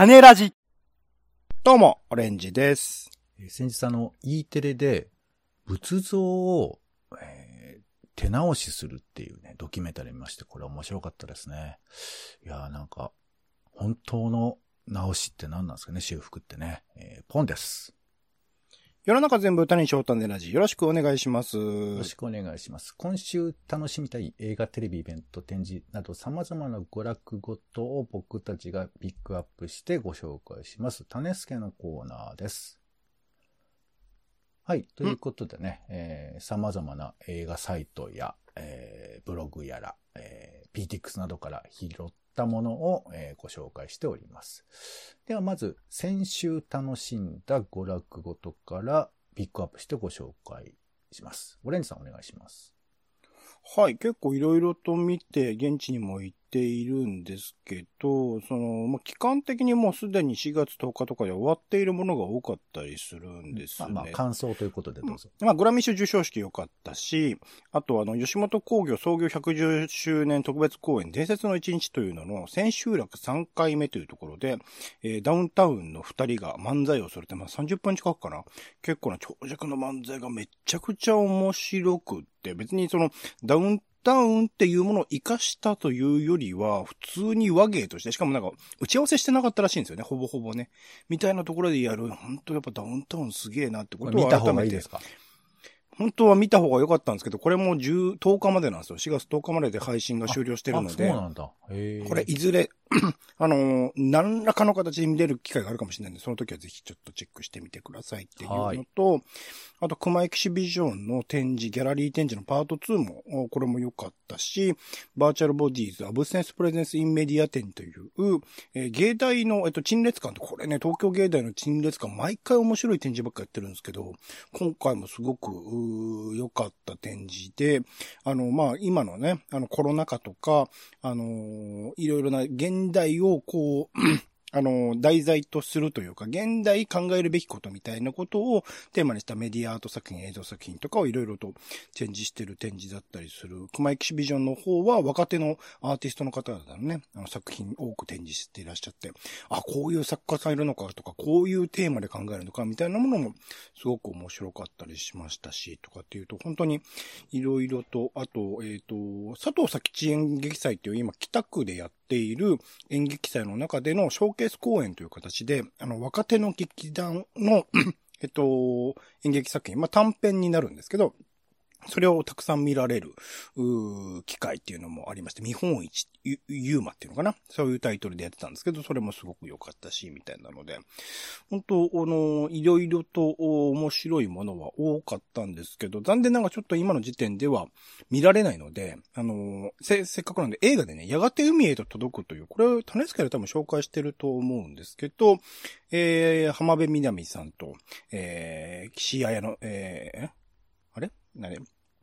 種ラジ。どうも、オレンジです。えー先日あの、E テレで仏像を、えー手直しするっていうね、ドキュメンタリー見まして、これ面白かったですね。いやーなんか、本当の直しって何なんですかね、修復ってね。えーポンです。世の中全部歌にしよう種ラジ。よろしくお願いします。よろしくお願いします。今週楽しみたい映画、テレビ、イベント、展示など様々な娯楽ごとを僕たちがピックアップしてご紹介します。種助のコーナーです。はい。ということでね、えー様々な映画サイトや、えーブログやら、えー PTX などから拾ったものを、えーご紹介しております。ではまず、先週楽しんだ娯楽ごとからピックアップしてご紹介します。オレンジさんお願いします。はい、結構いろいろと見て、現地にも行っているんですけど、その、まあ、期間的にもうすでに4月10日とかで終わっているものが多かったりするんですね。まあまあ、感想ということでどうぞ。まあ、グラミー賞受賞式良かったし、あとあの、吉本工業創業110周年特別公演伝説の一日というのの千秋楽3回目というところで、えーダウンタウンの2人が漫才をするって、まあ30分近くかな。結構な長尺の漫才がめっちゃくちゃ面白くって、別にその、ダウンタウンっていうものを活かしたというよりは、普通に和芸として、しかもなんか、打ち合わせしてなかったらしいんですよね、ほぼほぼね。みたいなところでやる、本当やっぱダウンタウンすげえなってことを見た方改めてがいいですか？本当は見た方が良かったんですけど、これも10、10日までなんですよ。4月10日までで配信が終了してるのあそうで、なんだ。これいずれ、あのー何らかの形で見れる機会があるかもしれないんで、その時はぜひちょっとチェックしてみてくださいっていうのと、あと、クマエキシビジョンの展示、ギャラリー展示のパート2も、おこれも良かったし、バーチャルボディーズ、アブセンスプレゼンスインメディア展という、えー芸大の、えっと、陳列館って、これね、東京芸大の陳列館、毎回面白い展示ばっかやってるんですけど、今回もすごく、良かった展示で、あの、まあ、今のね、あの、コロナ禍とか、あのーいろいろな現代をこう、あの題材とするというか、現代考えるべきことみたいなことをテーマにしたメディアアート作品、映像作品とかをいろいろと展示してる展示だったりする。熊エキシビジョンの方は若手のアーティストの方々のね、あの作品多く展示していらっしゃって、あ、こういう作家さんいるのかとか、こういうテーマで考えるのかみたいなものもすごく面白かったりしましたし、とかっていうと、本当にいろいろと、あと、えっ、と、佐藤佐吉演劇祭っていう今北区でやっている演劇祭の中でのショーケース公演という形で、あの、若手の劇団の、えっと、演劇作品、まあ短編になるんですけど、それをたくさん見られる、うー機会っていうのもありまして、見本市、ゆユーマっていうのかな？そういうタイトルでやってたんですけど、それもすごく良かったし、みたいなので、本当あの、いろいろと面白いものは多かったんですけど、残念ながらちょっと今の時点では見られないので、あの、せ、せっかくなんで映画でね、やがて海へと届くという、これ、種付けで多分紹介してると思うんですけど、えー、浜辺美波さんと、えー、岸彩の、えー、あれ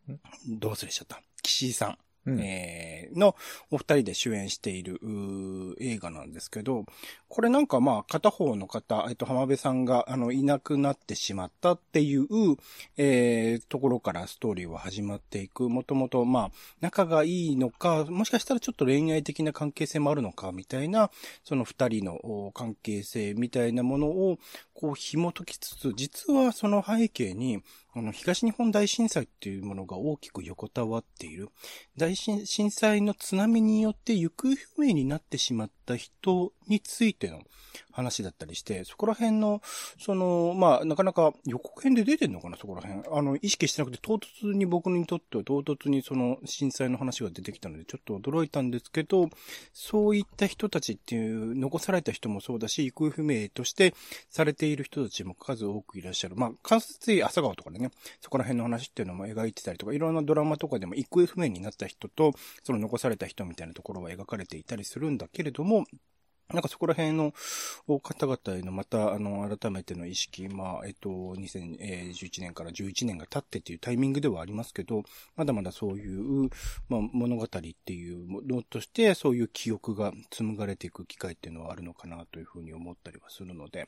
何どう忘れしちゃった。岸井さん。うんえーのお二人で主演している映画なんですけど、これなんかまあ片方の方、えっと浜辺さんがあのいなくなってしまったっていう、えーところからストーリーは始まっていく。もともとまあ仲がいいのか、もしかしたらちょっと恋愛的な関係性もあるのかみたいな、その二人のお関係性みたいなものをこう紐解きつつ、実はその背景に、あの、東日本大震災っていうものが大きく横たわっている。大震震災の津波によって行方不明になってしまった人についての話だったりして、そこら辺の、その、まあ、なかなか予告編で出てんのかな、そこら辺。あの、意識してなくて、唐突に僕にとっては唐突にその震災の話が出てきたので、ちょっと驚いたんですけど、そういった人たちっていう、残された人もそうだし、行方不明としてされている人たちも数多くいらっしゃる。まあ、関節医朝顔とかでね、そこら辺の話っていうのも描いてたりとか、いろんなドラマとかでも行方不明になった人と、その残された人みたいなところは描かれていたりするんだけれども、なんかそこら辺の方々へのまた、あの、改めての意識、まあ、えっと、2011年から11年が経ってっていうタイミングではありますけど、まだまだそういう、まあ、物語っていうものとして、そういう記憶が紡がれていく機会っていうのはあるのかなというふうに思ったりはするので、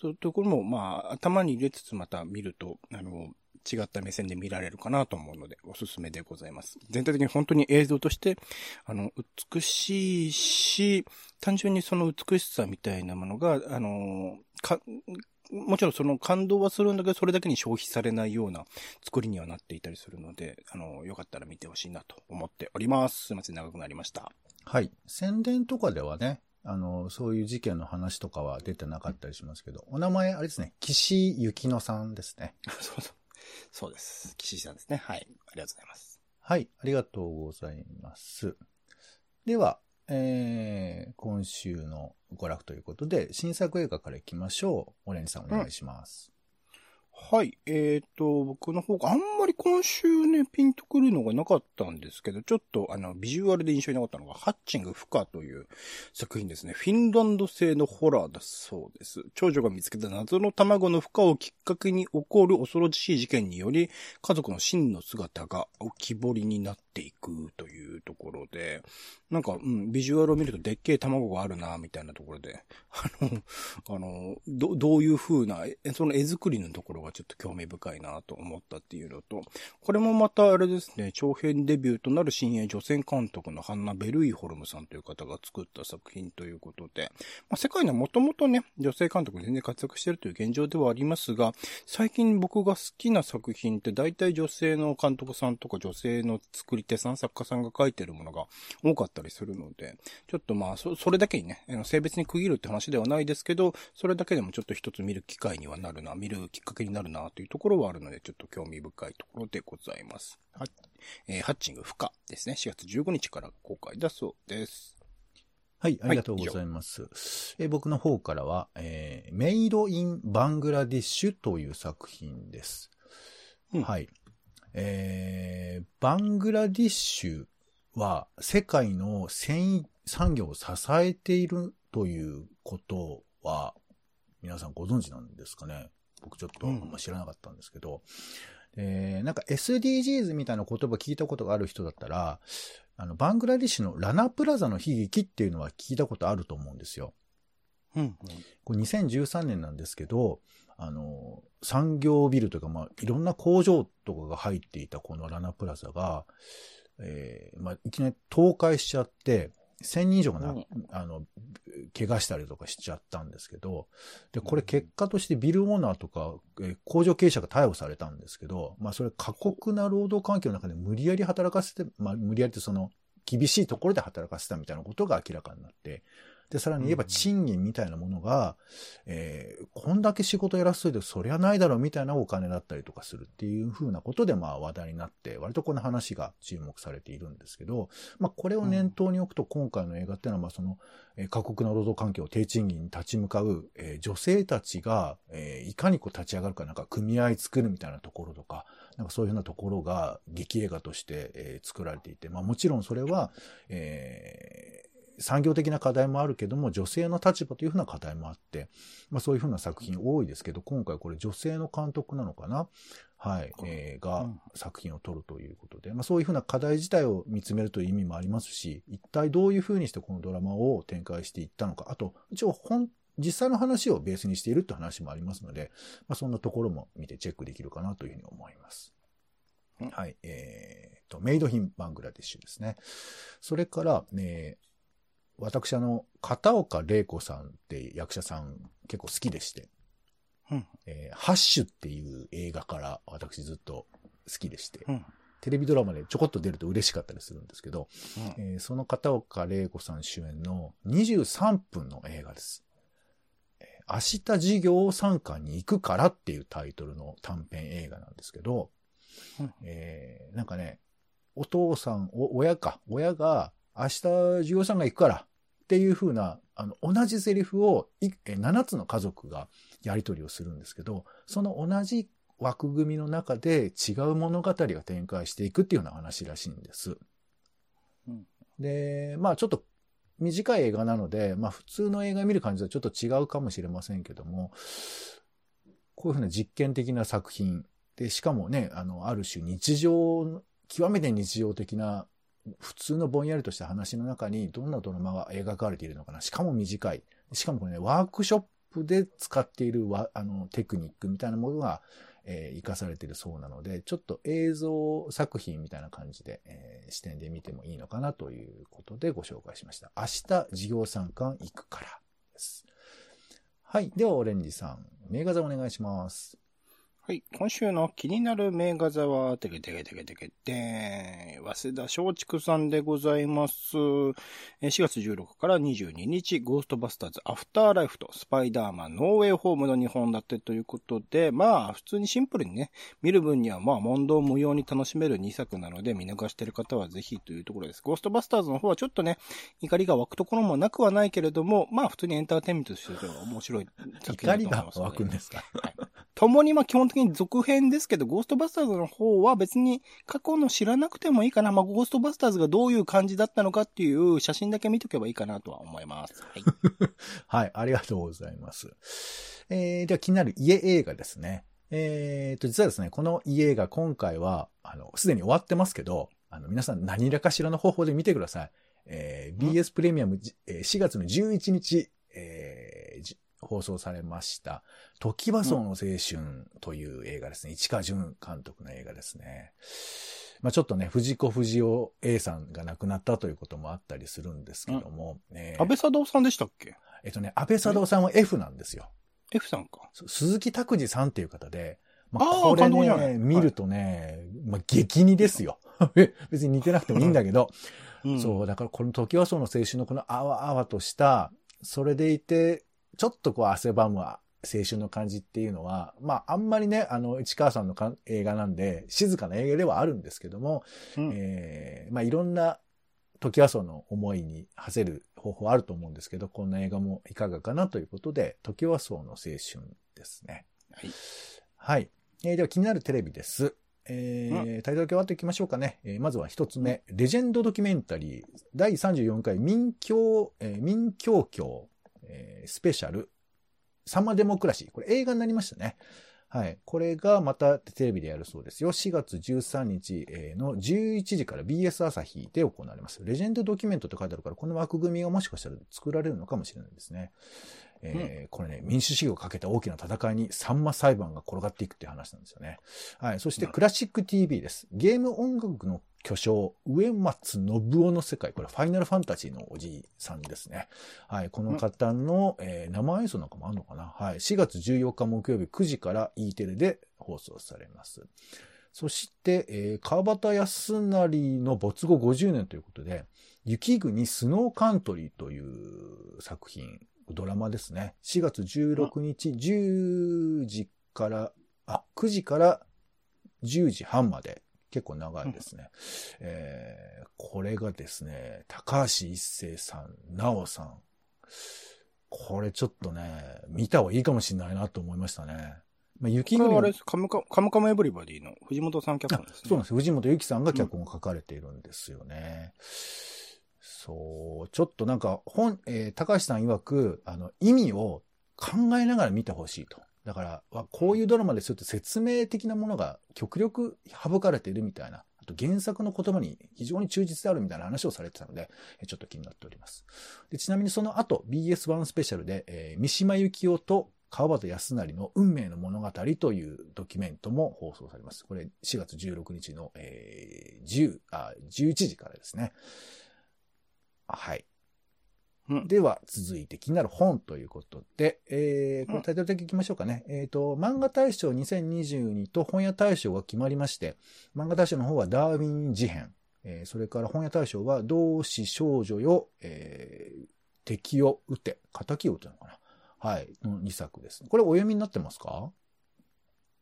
そういうところも、まあ、頭に入れつつまた見ると、あの、違った目線で見られるかなと思うので、おすすめでございます。全体的に本当に映像として、あの、美しいし、単純にその美しさみたいなものが、あの、か、もちろんその感動はするんだけど、それだけに消費されないような作りにはなっていたりするので、あの、よかったら見てほしいなと思っております。すいません、長くなりました。はい。宣伝とかではね、あの、そういう事件の話とかは出てなかったりしますけど、お名前、あれですね、岸幸乃さんですね。そうそう。そうです。岸井さんですね。はい。ありがとうございます。はい。ありがとうございます。では、えー、今週の娯楽ということで、新作映画からいきましょう。オレンジさんお願いします。はい。えっ、ー、と、僕の方があんまり今週ね、ピンとくるのがなかったんですけど、ちょっとあの、ビジュアルで印象になかったのが、ハッチング・フカという作品ですね。フィンランド製のホラーだそうです。長女が見つけた謎の卵の孵化をきっかけに起こる恐ろしい事件により、家族の真の姿が浮き彫りになっていくというところで、なんか、うん、ビジュアルを見るとでっけえ卵があるな、みたいなところで、あの、あの、ど、どういう風な、その絵作りのところがちょっと興味深いなと思ったっていうのと、これもまたあれですね、長編デビューとなる新鋭女性監督のハンナ・ベルイホルムさんという方が作った作品ということで、まあ、世界にはもともとね、女性監督全然活躍してるという現状ではありますが、最近僕が好きな作品って大体女性の監督さんとか女性の作り手さん、作家さんが書いてるものが多かったりするので、ちょっとまあ、そ、それだけにね、性別に区切るって話ではないですけど、それだけでもちょっと一つ見る機会にはなるな、見るきっかけになるな、というところはあるので、ちょっと興味深いところでございます。は、えー、ハッチング不可ですね。4月15日から公開だそうです。はい、ありがとうございます。はい、えー、僕の方からは、えー、メイドインバングラディッシュという作品です。うん、はい。えー、バングラディッシュは世界の繊維産業を支えているということは、皆さんご存知なんですかね？僕ちょっとあんま知らなかったんですけど、うん、えー、なんか SDGs みたいな言葉聞いたことがある人だったら、あの、バングラディッシュのラナプラザの悲劇っていうのは聞いたことあると思うんですよ。うん、うん、これ2013年なんですけど、あの、産業ビルというか、まあ、いろんな工場とかが入っていたこのラナプラザが、えー、まあ、いきなり倒壊しちゃって、1000人以上がな、うん、あの、怪我したりとかしちゃったんですけど、で、これ結果としてビルオーナーとか、えー、工場経営者が逮捕されたんですけど、まあそれ過酷な労働環境の中で無理やり働かせて、まあ無理やりってその、厳しいところで働かせたみたいなことが明らかになって、で、さらに言えば賃金みたいなものが、うん、えー、こんだけ仕事やらせといてそりゃないだろうみたいなお金だったりとかするっていうふうなことでまあ話題になって、割とこの話が注目されているんですけど、まあこれを念頭に置くと今回の映画っていうのはまあその、えー、過酷な労働環境、低賃金に立ち向かう、えー、女性たちが、えー、いかにこう立ち上がるかなんか組合作るみたいなところとか、なんかそういうふうなところが劇映画として、えー、作られていて、まあもちろんそれは、えー、産業的な課題もあるけども、女性の立場というふうな課題もあって、まあそういうふうな作品多いですけど、今回これ女性の監督なのかな？はい、えー、が作品を撮るということで、まあそういうふうな課題自体を見つめるという意味もありますし、一体どういうふうにしてこのドラマを展開していったのか、あと、一応本、実際の話をベースにしているって話もありますので、まあそんなところも見てチェックできるかなというふうに思います。はい、えー、と、メイドヒンバングラディッシュですね。それから、ね、私あの、片岡玲子さんって役者さん結構好きでして、うん、えー、ハッシュっていう映画から私ずっと好きでして、うん、テレビドラマでちょこっと出ると嬉しかったりするんですけど、うん、えー、その片岡玲子さん主演の23分の映画です。明日授業参加に行くからっていうタイトルの短編映画なんですけど、うん、えー、なんかね、お父さん、お、親か、親が明日授業参加行くからっていう風な、あの、同じセリフを7つの家族がやり取りをするんですけど、その同じ枠組みの中で違う物語が展開していくっていうような話らしいんです。うん、で、まあちょっと短い映画なので、まあ普通の映画見る感じとはちょっと違うかもしれませんけども、こういうふうな実験的な作品で、しかもね、あの、ある種日常、極めて日常的な普通のぼんやりとした話の中にどんなドラマが描かれているのかな？しかも短い。しかもこれね、ワークショップで使っているあのテクニックみたいなものが、えー、活かされているそうなので、ちょっと映像作品みたいな感じで、えー、視点で見てもいいのかなということでご紹介しました。明日、事業参観行くからです。はい。では、オレンジさん、名画座お願いします。はい。今週の気になる名画座は、てけてけてけてけて、早稲田松竹さんでございます。4月16から22日、ゴーストバスターズアフターライフとスパイダーマンノーウェイホームの2本立てということで、まあ、普通にシンプルにね、見る分にはまあ、問答無用に楽しめる2作なので、見逃してる方はぜひというところです。ゴーストバスターズの方はちょっとね、怒りが湧くところもなくはないけれども、まあ、普通にエンターテインメントとしては面白い作品だと思います。怒りが湧くんですか、はい。共にまあ基本的に続編ですけど、ゴーストバスターズの方は別に過去の知らなくてもいいかな。まあ、ゴーストバスターズがどういう感じだったのかっていう写真だけ見とけばいいかなとは思います。はい。はい、ありがとうございます。えー、では気になる家映画ですね。えーと、実はですね、この家映画今回は、あの、すでに終わってますけど、あの、皆さん何らかしらの方法で見てください。えー、BS プレミアム、4月の11日、えー、放送されました、時はその青春という映画ですね。市川淳監督の映画ですね。まあちょっとね、藤子不二雄 A さんが亡くなったということもあったりするんですけども。うん、えー、安倍佐藤さんでしたっけ？えっとね、安倍佐藤さんは F なんですよ。F さんか。鈴木拓司さんっていう方で、まあ、これね、見るとね、まあ、激似ですよ。別に似てなくてもいいんだけど、うん、そう、だからこの時はその青春のこのあわあわとした、それでいて、ちょっとこう汗ばむ青春の感じっていうのは、まあ、あんまりね、あの、市川さんの映画なんで、静かな映画ではあるんですけども、うん、えー、まあ、いろんな時はその思いに馳せる方法あると思うんですけど、こんな映画もいかがかなということで、時はそうの青春ですね。はい。はい。えー、では気になるテレビです。えー、うん、タイトルだけ終わっていきましょうかね。えー、まずは一つ目、レジェンドドキュメンタリー、第34回民教、えー、民教協えー、スペシャル、サンマデモクラシー。これ映画になりましたね。はい。これがまたテレビでやるそうですよ。4月13日の11時から BS 朝日で行われます。レジェンドドキュメントって書いてあるから、この枠組みがもしかしたら作られるのかもしれないですね。えー、これね、民主主義をかけた大きな戦いにサンマ裁判が転がっていくっていう話なんですよね。はい。そしてクラシック TV です。ゲーム音楽の巨匠、上松信夫の世界。これ、ファイナルファンタジーのおじいさんですね。はい。この方の、えー、生演奏なんかもあるのかなはい。4月14日木曜日9時から E テレで放送されます。そして、えー、川端康成の没後50年ということで、雪国スノーカントリーという作品、ドラマですね。4月16日10時から、あ、9時から10時半まで結構長いですね。うん、えー、これがですね、高橋一生さん、なおさん。これちょっとね、見た方がいいかもしれないなと思いましたね。まあ、雪国。これあれカムカカムカムエブリバディの藤本さん脚本ですね。そうなんです。藤本由紀さんが脚本を書かれているんですよね。うんそう、ちょっとなんか本、えー、高橋さん曰く、あの、意味を考えながら見てほしいと。だから、こういうドラマですよって説明的なものが極力省かれているみたいな。あと原作の言葉に非常に忠実であるみたいな話をされてたので、ちょっと気になっております。でちなみにその後、BS1 スペシャルで、えー、三島由紀夫と川端康成の運命の物語というドキュメントも放送されます。これ4月16日の、えー、10あ、11時からですね。はい。うん、では、続いて気になる本ということで、えー、これタイトル的にいきましょうかね。うん、えっ、ー、と、漫画大賞2022と本屋大賞が決まりまして、漫画大賞の方はダーウィン事変、えー、それから本屋大賞は同志少女よ、えー、敵を撃て、仇を撃てのかな。はい、の2作です。これお読みになってますか？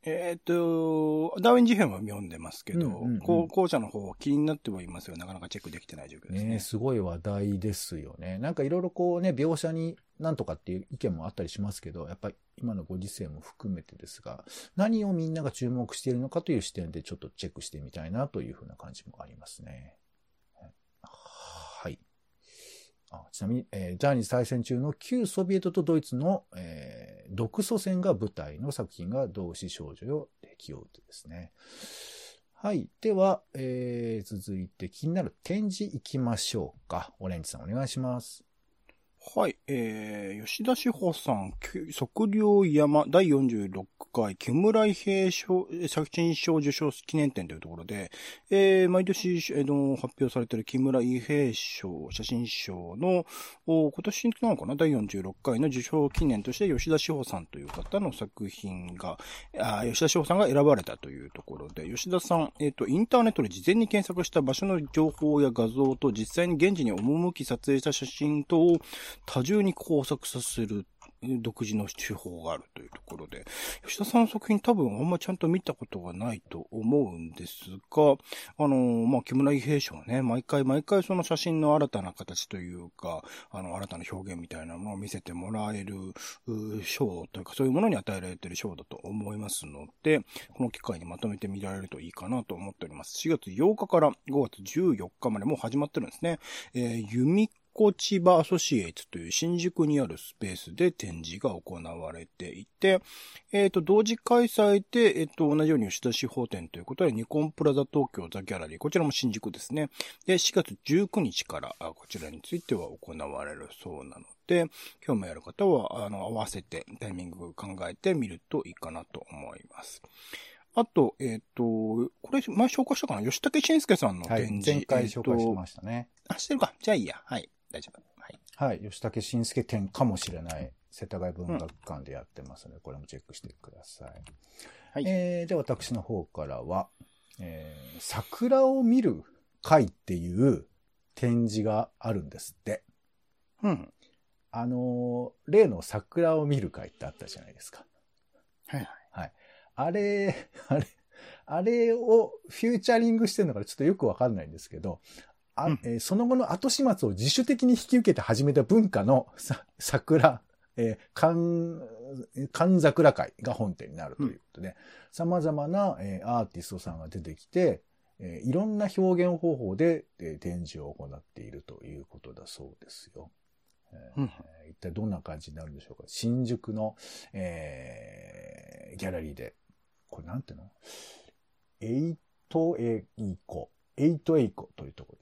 えっ、と、ダーウィン事変は読んでますけど、うんうんうん、校舎の方気になってはいますよ。なかなかチェックできてない状況ですね。ねすごい話題ですよね。なんかいろいろこうね、描写になんとかっていう意見もあったりしますけど、やっぱり今のご時世も含めてですが、何をみんなが注目しているのかという視点でちょっとチェックしてみたいなというふうな感じもありますね。あちなみに、えー、ジャーニーズ対戦中の旧ソビエトとドイツの、えー、独ソ戦が舞台の作品が同志少女よ適用とですね。はい。では、えー、続いて気になる展示行きましょうか。オレンジさんお願いします。はい、えー、吉田志保さん、測量山第46回木村伊平賞作品賞受賞記念展というところで、えー、毎年、えー、発表されている木村伊平賞写真賞の、今年なのかな？第46回の受賞記念として吉田志保さんという方の作品が、あ吉田志保さんが選ばれたというところで、吉田さん、えっ、ー、と、インターネットで事前に検索した場所の情報や画像と実際に現地に赴き撮影した写真等を多重に工作させる独自の手法があるというところで、吉田さんの作品多分あんまちゃんと見たことがないと思うんですが、あの、まあ、木村伊兵士はね、毎回毎回その写真の新たな形というか、あの、新たな表現みたいなものを見せてもらえる、賞というか、そういうものに与えられている賞だと思いますので、この機会にまとめて見られるといいかなと思っております。4月8日から5月14日までもう始まってるんですね。えー、弓コ千葉アソシエイツという新宿にあるスペースで展示が行われていて、えっ、ー、と、同時開催で、えっ、ー、と、同じように吉田司法店ということで、ニコンプラザ東京ザギャラリー、こちらも新宿ですね。で、4月19日からこちらについては行われるそうなので、興味ある方は、あの、合わせてタイミングを考えてみるといいかなと思います。あと、えっ、ー、と、これ前紹介したかな？吉武慎介さんの展示。はい、前回紹介しましたね。あ、してるか？じゃあいいや。はい。大丈夫。はい。はい。吉武慎介展かもしれない、世田谷文学館でやってますので、うん、これもチェックしてください。はい。えー、で、私の方からは、えー、桜を見る会っていう展示があるんですって。うん。あのー、例の桜を見る会ってあったじゃないですか。はいはい。はい。あれ、あれ、あれをフューチャリングしてるのかちょっとよくわかんないんですけど、あ、うん、えー、その後の後始末を自主的に引き受けて始めた文化のさ 桜、えー、寒、寒桜会が本店になるということで、うん、様々な、えー、アーティストさんが出てきて、えー、いろんな表現方法で、えー、展示を行っているということだそうですよ。えー、うん、一体どんな感じになるんでしょうか。新宿の、えー、ギャラリーで、これなんていうの？エイトエイコ。エイトエイコ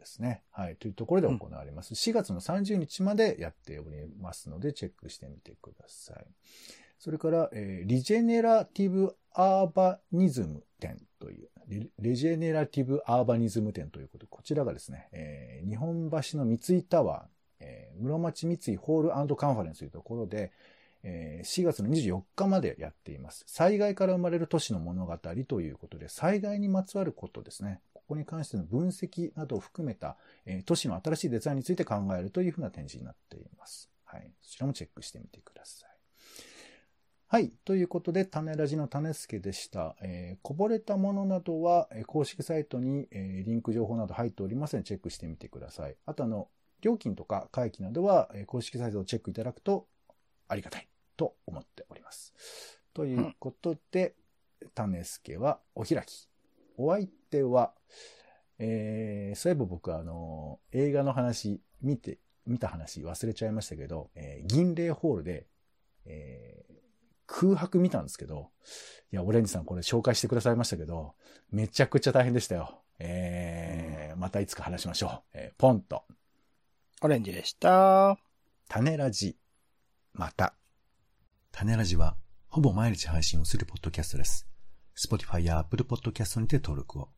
ですね。はい。というところで行われます。うん、4月の30日までやっておりますので、チェックしてみてください。それから、えー、リジェネラティブアーバニズム展という、レジェネラティブアーバニズム展ということで、こちらがですね、えー、日本橋の三井タワー、えー、室町三井ホールカンファレンスというところで、えー、4月の24日までやっています。災害から生まれる都市の物語ということで、災害にまつわることですね。ここに関しての分析などを含めた、えー、都市の新しいデザインについて考えるというふうな展示になっています。はい。そちらもチェックしてみてください。はい。ということで、種ラジの種助でした。えー、こぼれたものなどは、えー、公式サイトに、えー、リンク情報など入っておりますので、チェックしてみてください。あと、あの、料金とか会期などは、えー、公式サイトをチェックいただくとありがたいと思っております。ということで、うん、種助はお開き。お相手は、えー、そういえば僕はあの、映画の話、見て、見た話忘れちゃいましたけど、えー、銀霊ホールで、えー、空白見たんですけど、いや、オレンジさんこれ紹介してくださいましたけど、めちゃくちゃ大変でしたよ。えー、またいつか話しましょう。えー、ポンと。オレンジでした。種ラジ。また。種ラジは、ほぼ毎日配信をするポッドキャストです。Spotify や Apple Podcast にて登録を。